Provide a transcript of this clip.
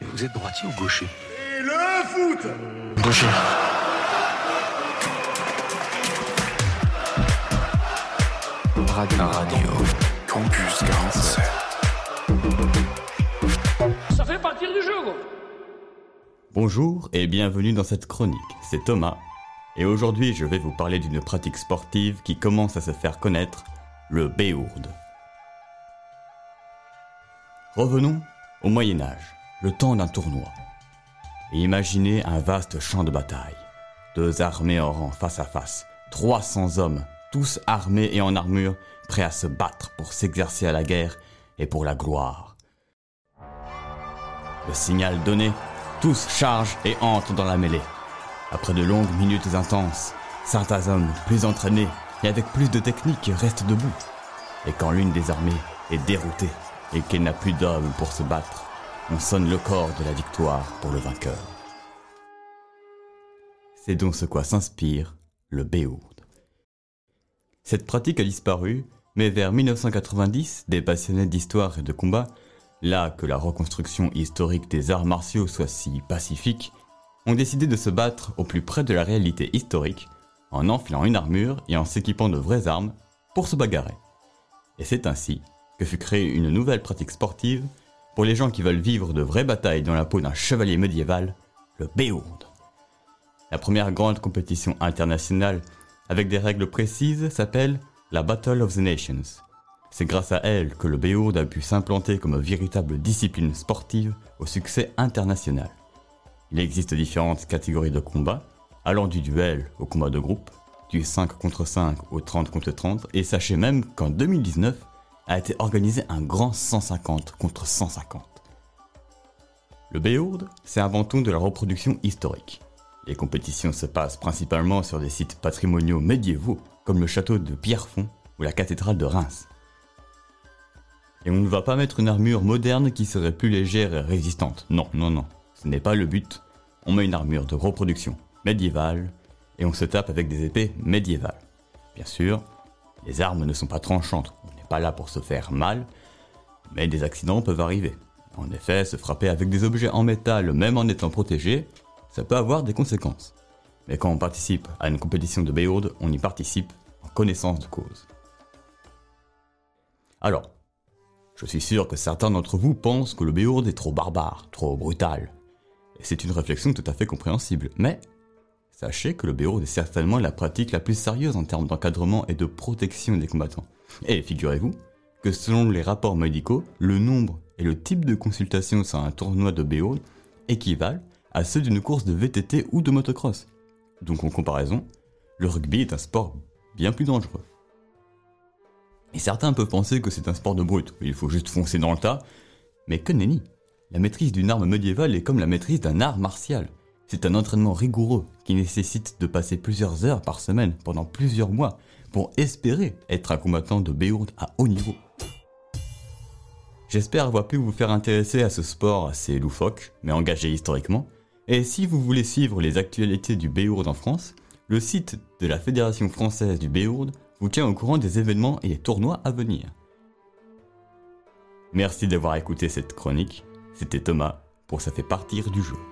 Vous êtes droitier ou gaucher Et le foot Gaucher. Radio. Radio. Campus 47. Ça fait partir du jeu, gros. Bonjour et bienvenue dans cette chronique, c'est Thomas. Et aujourd'hui je vais vous parler d'une pratique sportive qui commence à se faire connaître, le béourde. Revenons au Moyen Âge, le temps d'un tournoi. Imaginez un vaste champ de bataille. Deux armées en rang face à face, 300 hommes, tous armés et en armure, prêts à se battre pour s'exercer à la guerre et pour la gloire. Le signal donné, tous chargent et entrent dans la mêlée. Après de longues minutes intenses, certains hommes plus entraînés et avec plus de technique restent debout. Et quand l'une des armées est déroutée et qu'elle n'a plus d'hommes pour se battre, on sonne le corps de la victoire pour le vainqueur. C'est donc ce quoi s'inspire le béourde. Cette pratique a disparu, mais vers 1990, des passionnés d'histoire et de combat, là que la reconstruction historique des arts martiaux soit si pacifique, ont décidé de se battre au plus près de la réalité historique, en enfilant une armure et en s'équipant de vraies armes pour se bagarrer. Et c'est ainsi que fut créée une nouvelle pratique sportive pour les gens qui veulent vivre de vraies batailles dans la peau d'un chevalier médiéval, le béourde. La première grande compétition internationale avec des règles précises s'appelle la Battle of the Nations. C'est grâce à elle que le béourde a pu s'implanter comme véritable discipline sportive au succès international. Il existe différentes catégories de combat, allant du duel au combat de groupe, du 5 contre 5 au 30 contre 30, et sachez même qu'en 2019 a été organisé un grand 150 contre 150. Le béourde, c'est avant tout de la reproduction historique. Les compétitions se passent principalement sur des sites patrimoniaux médiévaux, comme le château de Pierrefonds ou la cathédrale de Reims. Et on ne va pas mettre une armure moderne qui serait plus légère et résistante. Non, non, non. Ce n'est pas le but. On met une armure de reproduction médiévale et on se tape avec des épées médiévales. Bien sûr, les armes ne sont pas tranchantes. Là pour se faire mal, mais des accidents peuvent arriver. En effet, se frapper avec des objets en métal, même en étant protégé, ça peut avoir des conséquences. Mais quand on participe à une compétition de béourde, on y participe en connaissance de cause. Alors, je suis sûr que certains d'entre vous pensent que le béourde est trop barbare, trop brutal. Et c'est une réflexion tout à fait compréhensible. Mais sachez que le béourde est certainement la pratique la plus sérieuse en termes d'encadrement et de protection des combattants. Et figurez-vous que selon les rapports médicaux, le nombre et le type de consultation sur un tournoi de béourde équivalent à ceux d'une course de VTT ou de motocross. Donc en comparaison, le rugby est un sport bien plus dangereux. Et certains peuvent penser que c'est un sport de brute, il faut juste foncer dans le tas, mais que nenni La maîtrise d'une arme médiévale est comme la maîtrise d'un art martial. C'est un entraînement rigoureux qui nécessite de passer plusieurs heures par semaine pendant plusieurs mois pour espérer être un combattant de béourde à haut niveau. J'espère avoir pu vous faire intéresser à ce sport assez loufoque, mais engagé historiquement. Et si vous voulez suivre les actualités du béourde en France, le site de la Fédération française du béourde vous tient au courant des événements et des tournois à venir. Merci d'avoir écouté cette chronique. C'était Thomas pour Ça fait partir du jeu.